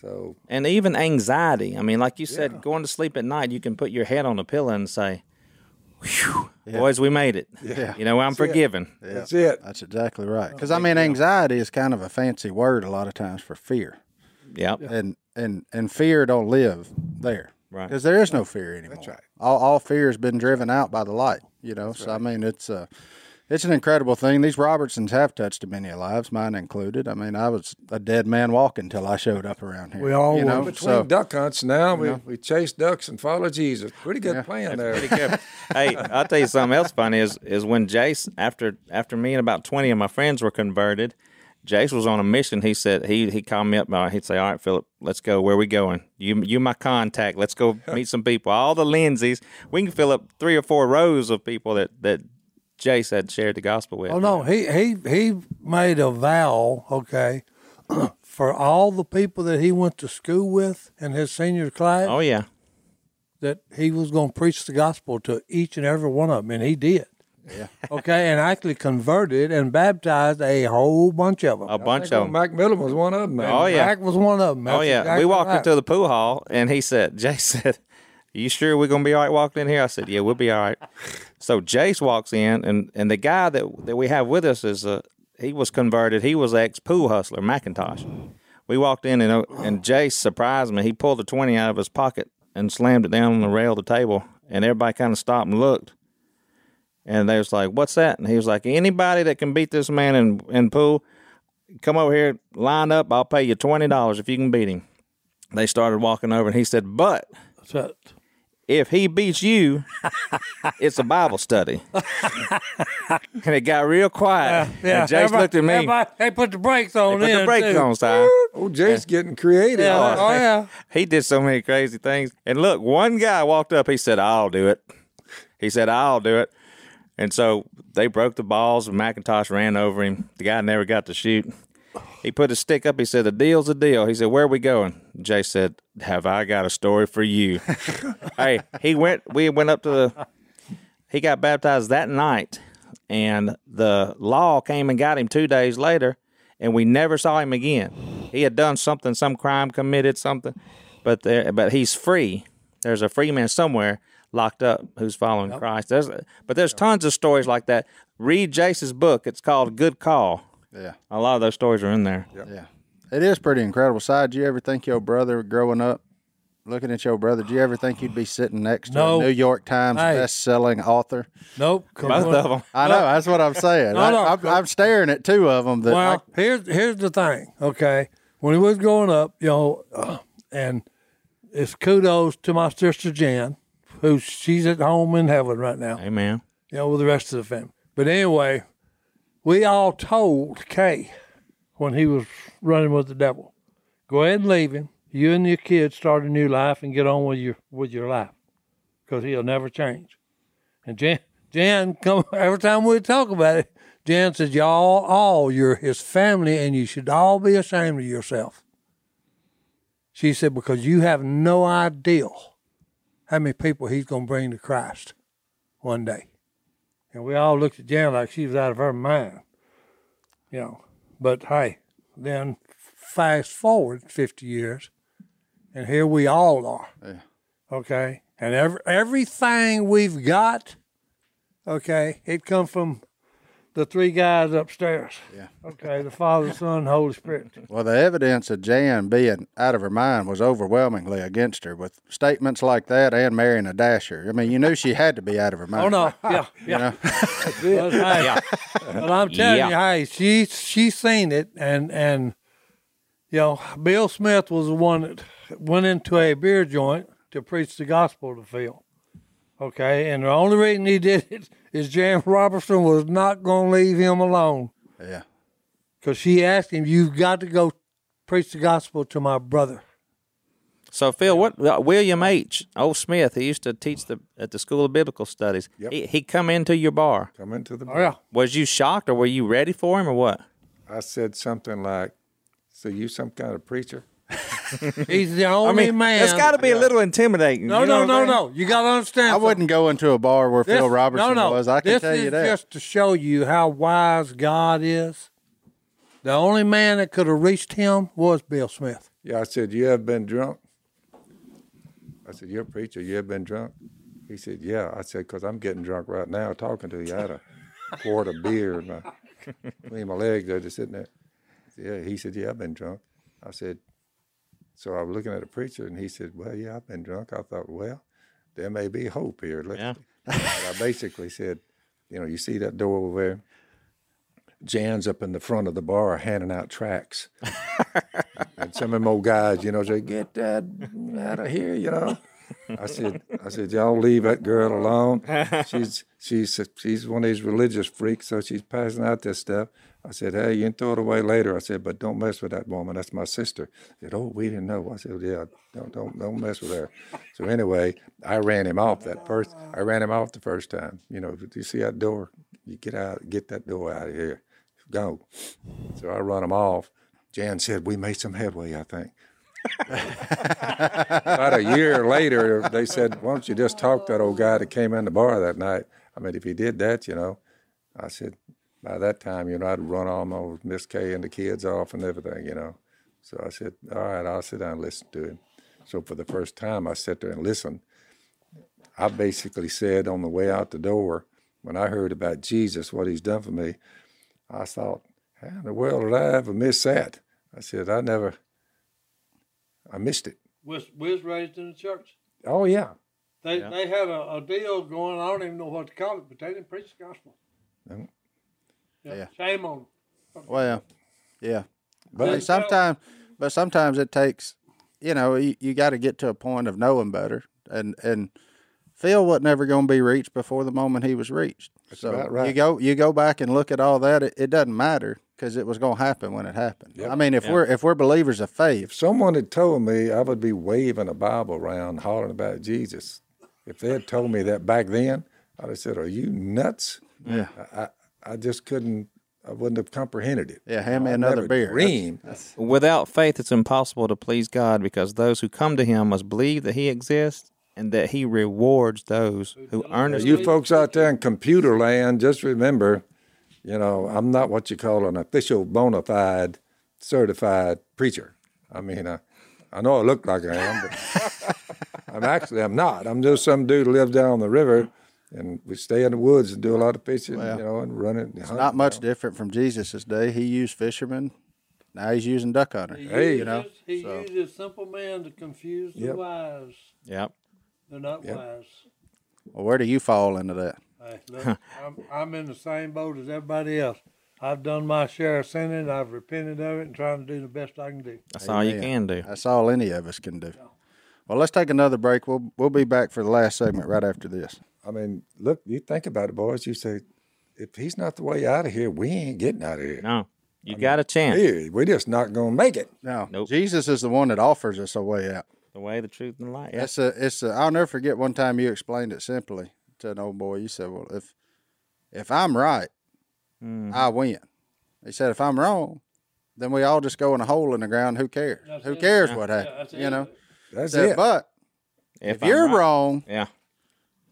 so And even anxiety. I mean, like you said, going to sleep at night, you can put your head on a pillow and say, "Whew, boys, we made it." Yeah. You know, I'm forgiven. that's it. That's exactly right. Because I mean, anxiety is kind of a fancy word a lot of times for fear, Yep. and and and fear don't live there. Right. Because there is no fear anymore. right. All all fear has been driven out by the light. You know. so I mean, it's uh, it's an incredible thing. These Robertsons have touched a many lives, mine included. I mean, I was a dead man walking till I showed up around here. We all you were. know. Between So duck hunts now, we, we chase ducks and follow Jesus. Pretty good plan there. Hey, I'll tell you something else funny is is when Jace after after me and about twenty of my friends were converted, Jace was on a mission. He said he he called me up. uh, He'd say, "All right, Philip, let's go. Where we going? You you my contact. Let's go meet some people. All the Lindsays. We can fill up three or four rows of people that that Jace had shared the gospel with. Oh no, he he he made a vow, okay, for all the people that he went to school with in his senior class Oh yeah. that he was going to preach the gospel to each and every one of them, and he did. Yeah. okay, and actually converted and baptized a whole bunch of them. A bunch of them. Mike Miller was one of them. Man. Oh yeah. Mac was one of them. Oh yeah, exactly we walked right. into the pool hall, and he said, "Jase said, you sure we're gonna be all right walking in here?" I said, "Yeah, we'll be all right." So Jace walks in, and and the guy that that we have with us is a he was converted. He was ex pool hustler, Macintosh. We walked in, and and Jace surprised me. He pulled a twenty out of his pocket and slammed it down on the rail of the table, and everybody kind of stopped and looked. And they was like, "What's that?" And he was like, "Anybody that can beat this man in in pool, come over here, line up. I'll pay you twenty dollars if you can beat him." They started walking over, and he said, "But That's. If he beats you, it's a Bible study." and it got real quiet. Yeah, and Jace everybody- looked at me. everybody- They put the brakes on. Put the brakes too. on, side. Oh, Jay's getting creative. Yeah, oh, oh yeah. He did so many crazy things. And look, one guy walked up. He said, "I'll do it." He said, "I'll do it." And so they broke the balls, and McIntosh ran over him. The guy never got to shoot. He put his stick up. He said, "The deal's a deal." He said, "Where are we going?" Jase said, "Have I got a story for you?" hey, he went. We went up to the. He got baptized that night, and the law came and got him two days later, and we never saw him again. He had done something, some crime committed, something, but there, but he's free. There's a free man somewhere locked up who's following Christ. There's, but there's tons of stories like that. Read Jace's book. It's called Good Call. Yeah. A lot of those stories are in there. Yeah. It is pretty incredible. Si, did you ever think your brother growing up, looking at your brother, do you ever think you'd be sitting next to No. a New York Times Hey. best-selling author? Nope. 'cause Both when- of them. I know. That's what I'm saying. No, I, no. I'm, I'm staring at two of them. That Well, here's here's the thing. Okay, when he was growing up, you know, uh, and it's kudos to my sister Jan, who she's at home in heaven right now. Amen. you know, with the rest of the family. But anyway, we all told Kay when he was running with the devil, go ahead and leave him. You and your kids start a new life and get on with your with your life, because he'll never change. And Jan, Jan, come every time we talk about it, Jan says, "Y'all, all you're his family, and you should all be ashamed of yourself." She said, "Because you have no idea how many people he's going to bring to Christ one day." And we all looked at Jan like she was out of her mind. You know. But hey, then fast forward 50 years, and here we all are. Yeah. Okay? And every, everything we've got, okay, it come from the three guys upstairs. Yeah. Okay, the Father, Son, Holy Spirit. Well, the evidence of Jan being out of her mind was overwhelmingly against her with statements like that and marrying a dasher. I mean, you knew she had to be out of her oh, mind. Oh no, yeah, yeah. But, hey, but I'm telling you, hey, she she seen it, and and you know, Bill Smith was the one that went into a beer joint to preach the gospel to Phil. Okay, and the only reason he did it is Jan Robertson was not going to leave him alone Yeah. because she asked him, "You've got to go preach the gospel to my brother." So Phil, what uh, William H. O. Smith? He used to teach the at the School of Biblical Studies. Yep. He, he come into your bar. Come into the Oh yeah, Was you shocked, or were you ready for him, or what? I said something like, "So you some kind of preacher?" he's the only I mean, man. it's got to be a little intimidating. no, you know no, what I'm no, no. You got to understand. I something. wouldn't go into a bar where Phil Robertson no, no. was. I can this tell you is that. just to show you how wise God is. The only man that could have reached him was Bill Smith. Yeah, I said, "You have been drunk?" I said, "You're a preacher. You have been drunk?" He said, "Yeah." I said, "Cause I'm getting drunk right now talking to you. I had a quart of beer in my, between my legs. They're just sitting there." Said, yeah. He said, "Yeah, I've been drunk." I said, "So I was looking at a preacher, and he said, "Well, yeah, I've been drunk." I thought, "Well, there may be hope here." Let's, Yeah. I basically said, "You know, you see that door over there." Jan's up in the front of the bar handing out tracts. and some of them old guys, you know, say, "Get that out of here," you know. I said, "I said, y'all leave that girl alone. She's she's she's one of these religious freaks, so she's passing out this stuff." I said, "Hey, you can throw it away later." I said, "But don't mess with that woman. That's my sister." He said, "Oh, we didn't know." I said, "Yeah, don't don't don't mess with her." So anyway, I ran him off that first. I ran him off the first time. You know, you see that door? You get out, get that door out of here. Go. So I run him off. Jan said, We made some headway, I think. About a year later, they said, Why don't you just talk to that old guy that came in the bar that night? I mean, if he did that, you know, I said, By that time, you know, I'd run all my Miss Kay and the kids off and everything, you know. So I said, All right, I'll sit down and listen to him. So for the first time, I sat there and listened. I basically said on the way out the door, when I heard about Jesus, what he's done for me, I thought, how in the world did I ever miss that? I said, I never, I missed it. Was was raised in the church. Oh, yeah. They Yeah. they had a, a deal going. I don't even know what to call it, but they didn't preach the gospel. No. Yeah. Shame on them. Well, yeah. But But sometimes, but sometimes it takes, you know, you, you got to get to a point of knowing better, and and Phil wasn't ever going to be reached before the moment he was reached. so about right. you go you go back and look at all that. It, it doesn't matter because it was going to happen when it happened. I mean, if we're if we're believers of faith, if someone had told me I would be waving a Bible around hollering about Jesus, if they had told me that back then, I'd have said, Are you nuts? Yeah. I, I, I just couldn't, I wouldn't have comprehended it. yeah, hand me I another never beer. Dream. Without faith, it's impossible to please God because those who come to Him must believe that He exists and that He rewards those who earnestly. You folks out there in computer land, just remember, you know, I'm not what you call an official bona fide certified preacher. I mean, I, I know I look like I am, but I'm actually I'm not. I'm just some dude who lives down the river, and we stay in the woods and do a lot of fishing, you know, and running. and hunting, Not much you know. different from Jesus' day. He used fishermen. Now he's using duck hunter. He Hey. uses, You know, he so- uses simple man to confuse the Yep. wise. Yep. They're not Yep. wise. Well, where do you fall into that? Hey, look, I'm, I'm in the same boat as everybody else. I've done my share of sinning. I've repented of it and trying to do the best I can do. That's all you can do. That's all any of us can do. Well, let's take another break. We'll we'll be back for the last segment right after this. I mean, look, you think about it, boys. You say, if he's not the way out of here, we ain't getting out of here. No, you got a chance. Hey, we're just not gonna make it. No, Nope. Jesus is the one that offers us a way out. The way, the truth, and the light. Yeah. It's a, it's a. I'll never forget one time you explained it simply to an old boy. You said, "Well, if if I'm right, Mhm. I win." He said, "If I'm wrong, then we all just go in a hole in the ground. Who cares? That's Who it. cares Yeah. what Yeah, happened? that's you know." That's Said, it. But if, I'm you're right- wrong, Yeah.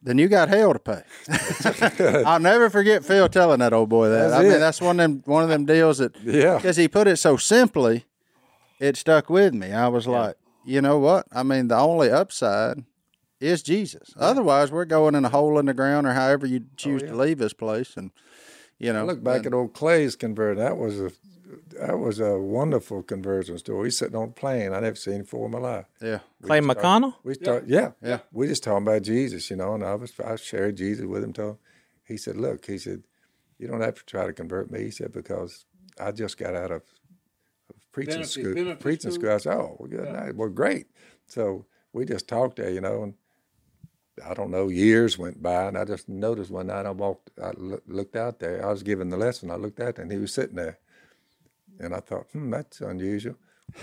then you got hell to pay. I'll never forget Phil telling that old boy that. That's I mean, it. that's one of them one of them deals that Yeah. because he put it so simply, it stuck with me. I was like, you know what? I mean, the only upside is Jesus. Otherwise, we're going in a hole in the ground or however you oh, choose to leave this place. And You know, I look back and- at old Clay's conversion. That was a that was a wonderful conversion story. He's sitting on a plane. I never seen him before in my life. yeah, Clay McConnell. We start, yeah, Yeah. We just talking about Jesus, you know. And I was I shared Jesus with him. Told him. he said, "Look," he said, "you don't have to try to convert me." He said, "Because I just got out of, of preaching Benefit- school, benefit preaching school. school." I said, "Oh, well, good night. Well, great." So we just talked there, you know, and I don't know, years went by, and I just noticed one night I walked, I looked out there. I was giving the lesson. I looked out there, and he was sitting there, and I thought, "Hmm, that's unusual."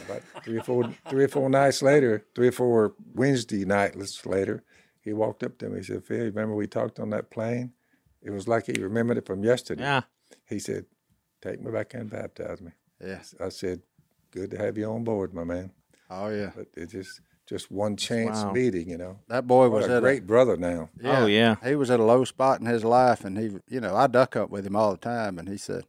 About three or four, three or four nights later, three or four Wednesday nights later, he walked up to me. He said, "Phil, remember we talked on that plane? It was like he remembered it from yesterday." Yeah. He said, "Take me back and baptize me." Yes. I said, "Good to have you on board, my man." Oh yeah. But it just just one chance Wow. meeting, you know. That boy What was a at great brother now. Oh, yeah. He was at a low spot in his life, and he, you know, I duck up with him all the time, and he said,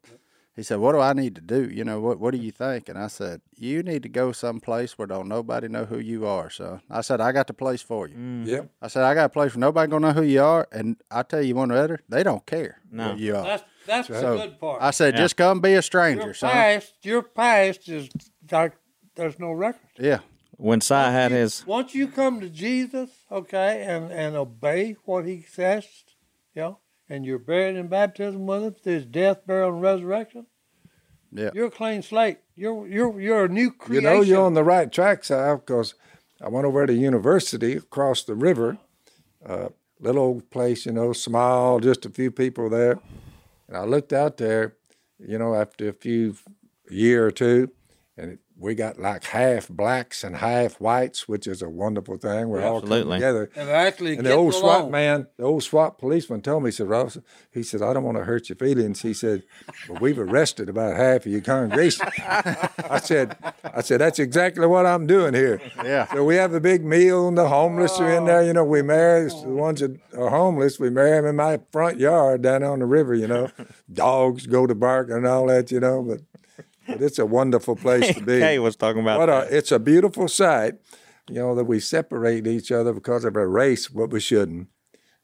he said, "What do I need to do? You know, what what do you think?" And I said, "You need to go someplace where don't nobody know who you are." So I said, "I got the place for you." Mm. Yep. I said, "I got a place where nobody gonna know who you are," and I tell you one other, they don't care No. who you are. That's that's the good part. I said, Yeah. "Just come be a stranger, your son." your past is like there's no record. Yeah, When Si had his Once you come to Jesus, okay, and and obey what He says, you know, and you're buried in baptism with Him through His death, burial, and resurrection. Yeah. You're a clean slate. You're you're you're a new creation. You know you're on the right track, Sal, because I went over to university across the river, uh, little old place, you know, small, just a few people there. And I looked out there, you know, after a few year or two, and it, we got like half blacks and half whites, which is a wonderful thing. We're all coming together. and actually And the getting old SWAT man, the old SWAT policeman told me, he said, Ross, he said, I don't want to hurt your feelings. He said, but we've arrested about half of your congregation. I said, I said, that's exactly what I'm doing here. Yeah. So we have a big meal and the homeless are in there. You know, we marry the oh. ones that are homeless. We marry them in my front yard down on the river, you know. Dogs go to bark and all that, you know, but, but it's a wonderful place to be. Kay was talking about What that. a, it's a beautiful sight, you know, that we separate each other because of our race, but we shouldn't.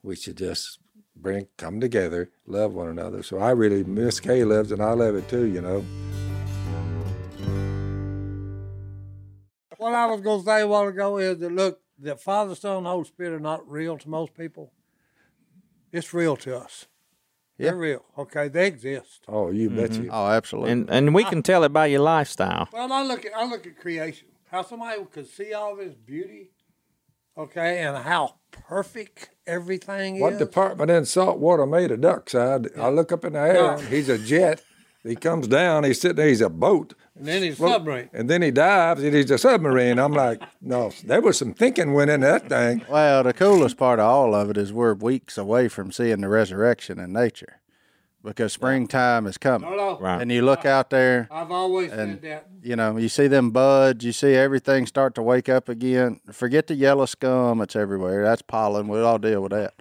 We should just bring, come together, love one another. So I really, Miss Kay loves and I love it too, you know. What I was going to say a while ago is that look, the Father, Son, and Holy Spirit are not real to most people. It's real to us. They're real. Okay, they exist. Oh, you bet mm-hmm. you. Oh, absolutely. And and we can tell it by your lifestyle. Well, I look at I look at creation. How somebody could see all this beauty, okay, and how perfect everything What is. department in saltwater made of ducks? I, I look up in the air, Yeah. and he's a jet. He comes down, he's sitting there, he's a boat. and then his Well, submarine. And then he dives, and he's a submarine. I'm like, no, there was some thinking went in that thing. Well, the coolest part of all of it is we're weeks away from seeing the resurrection in nature because springtime is coming. No, no. Right. And you look out there, I've always And- said that. you know, you see them buds, you see everything start to wake up again. Forget the yellow scum, it's everywhere. That's pollen. We'll all deal with that.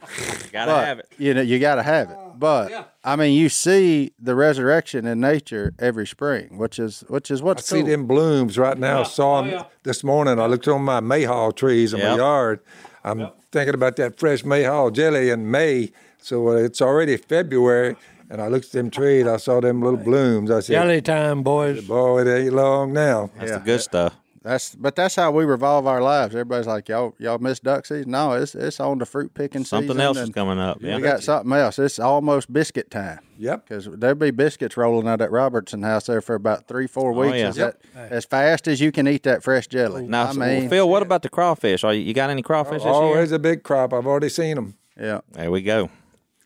Gotta But, have it. You know, you got to have it. But yeah. I mean, you see the resurrection in nature every spring, which is which is I what's see them blooms right now. Saw Oh, 'em yeah. this morning. I looked on my mayhaw trees in my yard. I'm thinking about that fresh mayhaw jelly in May. So uh, it's already February, and I looked at them trees. I saw them little blooms. I said, Jelly time, boys. "Boy, it ain't long now." That's the good stuff. That's but that's how we revolve our lives. Everybody's like, y'all y'all miss duck season? No, it's it's on the fruit picking season. Something season. else is coming up. Yeah. We got something else. It's almost biscuit time. Yep. Because there'd be biscuits rolling out at Robertson House there for about three, four oh, weeks. Oh, yeah. Is that, as fast as you can eat that fresh jelly. Now, I so, mean, Phil, what about the crawfish? Are you, you got any crawfish this Oh, there's a big crop. I've already seen them. yeah. There we go.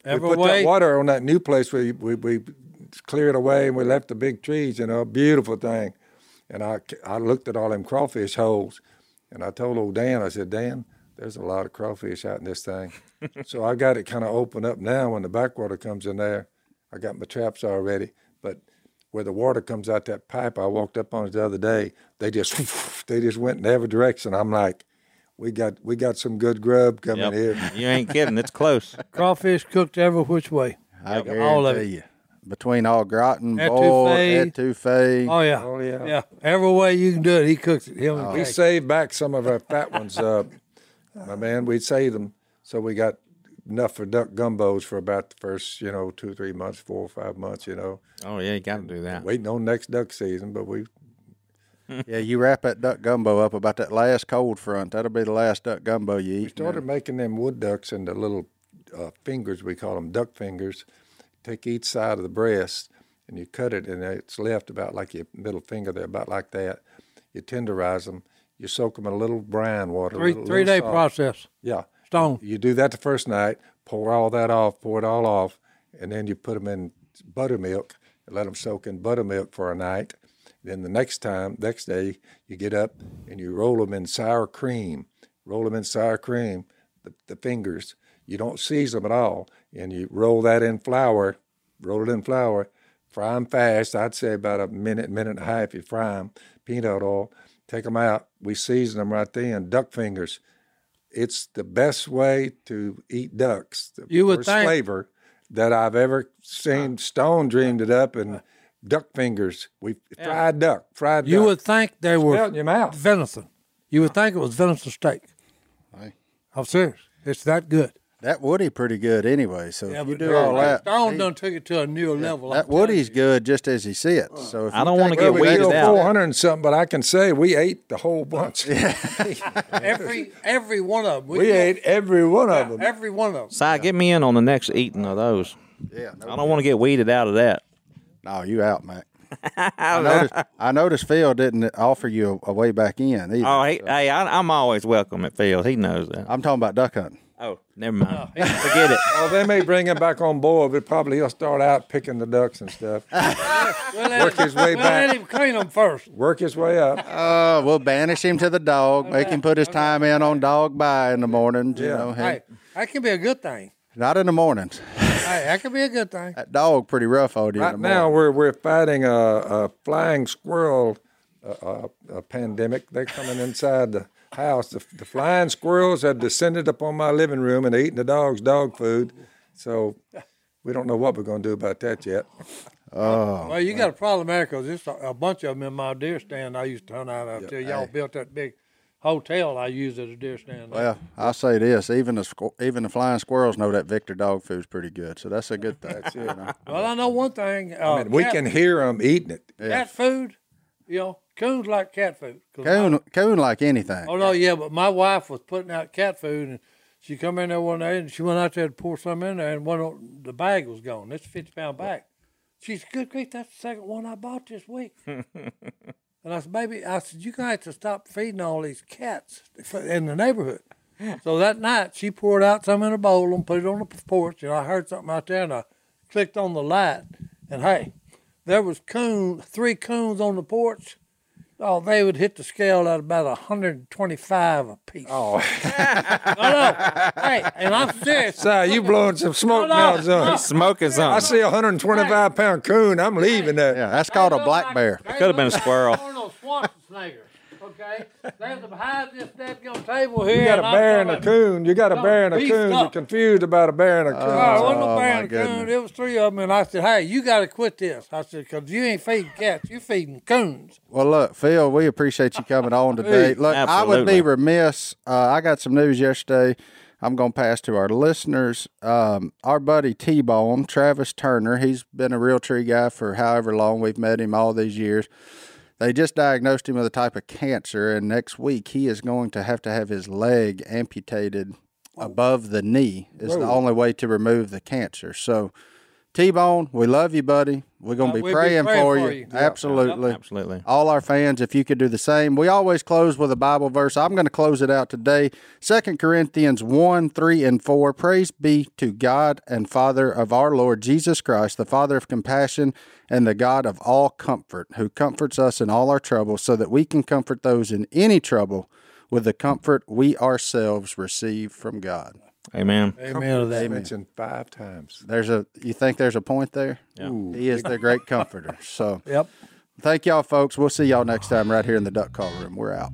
Every we put way. that water on that new place. We, we we cleared away and we left the big trees. You know, beautiful thing. And I I looked at all them crawfish holes, and I told old Dan. I said, Dan, there's a lot of crawfish out in this thing. so I got it kind of open up now. When the backwater comes in there, I got my traps all ready. But where the water comes out that pipe, I walked up on it the other day. They just they just went in every direction. I'm like. We got we got some good grub coming Yep. here. You ain't kidding. It's close. Crawfish cooked every which way. I All of guarantee it. you. Between au gratin, Etouffee. boiled, etouffee. Oh yeah. Oh yeah. Yeah. Every way you can do it, he cooks it. Him and We Kay. saved back some of our fat ones, uh, my man. We saved them, so we got enough for duck gumbos for about the first, you know, two three months, four or five months, you know, Oh yeah, you got to do that. waiting on next duck season. But we Yeah, you wrap that duck gumbo up about that last cold front. That'll be the last duck gumbo you eat. We started making them wood ducks into little uh, fingers. We call them duck fingers. Take each side of the breast and you cut it, and it's left about like your middle finger there, about like that. You tenderize them. You soak them in a little brine water. Three little- three little day salt. process. Yeah. Stone. You do that the first night, pour all that off, pour it all off, and then you put them in buttermilk and let them soak in buttermilk for a night. Then the next time, next day, you get up and you roll them in sour cream. Roll them in sour cream, the, the fingers. You don't seize them at all, and you roll that in flour. Roll it in flour. Fry them fast. I'd say about a minute, minute and a half. If you fry them. Peanut oil. Take them out. We season them right then. Duck fingers it's the best way to eat ducks. The You would first think- flavor that I've ever seen. Uh, Stone dreamed it up, and uh, duck fingers. We fried duck, fried. Duck. You duck. would think they were in your mouth. venison. You would think it was venison steak. Hey. I'm serious. It's that good. That Woody pretty good anyway. So if you do Hey, all that, Stone done took it to a new level. that I'm Woody's good just as he sits. So if I don't wanna get it Well, weeded out. four hundred and something, but I can say we ate the whole bunch. every every one of them. we ate every one of them. every one of them. Si, get me in on the next eating of those. Yeah, no, I don't want to get weeded out of that. no, you out, Mac. I noticed, I noticed Phil didn't offer you a, a way back in either. Oh, hey, hey I, I'm always welcome at Phil. He knows that. I'm talking about duck hunting. Oh, never mind. Forget it. Oh, they may bring him back on board, but probably he'll start out picking the ducks and stuff. We'll Work him- his way we'll back. let him clean them first. Work his way up. Uh, we'll banish him to the dog. Make him put his time in on dog by in the morning. You Yeah. know, he- Hey, that can be a good thing. not in the mornings. Hey, that could be a good thing. That dog pretty rough on you. in Right the now, we're we're fighting a, a flying squirrel uh, uh, a pandemic. They're coming inside the house. The, the flying squirrels have descended upon my living room and eating the dog's dog food. So we don't know what we're going to do about that yet. Well, you got a problem there because there's a, a bunch of them in my deer stand I used to hunt out of until y'all built that big hotel I used as a deer stand. Well, I'll say this: even the squ- even the flying squirrels know that Victor dog food's pretty good, so that's a good thing. you know. well, I know one thing. Uh, And we cat, can hear them eating it. cat food. You know, coons like cat food. my- Coon, coon like anything. Oh no, yeah, but my wife was putting out cat food, and she come in there one day, and she went out there to pour some in there, and one of the bag was gone. It's a fifty pound bag. She said, "Good grief, that's the second one I bought this week." and I said, "Baby, I said you guys to stop feeding all these cats in the neighborhood." so that night, she poured out some in a bowl and put it on the porch, and I heard something out there, and I clicked on the light, and hey, there was coon, three coons on the porch. Oh, they would hit the scale at about 125 a piece. Oh, No, no. Hey, and I'm serious. Si, you blowing some smoke No, now, no, son. Smoking something. I see a 125 pound coon. I'm leaving that. Yeah, that's called a black bear. It Could have been a squirrel. One of those Swanson snakers, okay? They're behind this dead table here. You got a bear and a coon. You got a bear and a coon. You're confused about a bear and a coon. Oh, it wasn't no Oh, bear my and a coon. goodness. It was three of them, and I said, "Hey, you got to quit this." I said, "Cause you ain't feeding cats, You're feeding coons." Well, look, Phil, we appreciate you coming on today. Look, I would Absolutely. be remiss. Uh, I got some news yesterday. I'm going to pass to our listeners. Um, our buddy T Bone, Travis Turner, he's been a Realtree guy for however long. We've met him all these years. They just diagnosed him with a type of cancer, and next week he is going to have to have his leg amputated above the knee. Is the only way to remove the cancer. So, T Bone, we love you, buddy. We're going Uh, to be we'll be praying, praying for, for you. you. Yeah. Absolutely. Absolutely. All our fans, if you could do the same. We always close with a Bible verse. I'm going to close it out today. Second Corinthians 1, 3, and 4. Praise be to God and Father of our Lord Jesus Christ, the Father of compassion and the God of all comfort, who comforts us in all our trouble, so that we can comfort those in any trouble with the comfort we ourselves receive from God. Amen. Amen to that. Mentioned five times. There's a you think there's a point there? He is the great comforter. So Yep. thank y'all folks. We'll see y'all next time right here in the duck call room. We're out.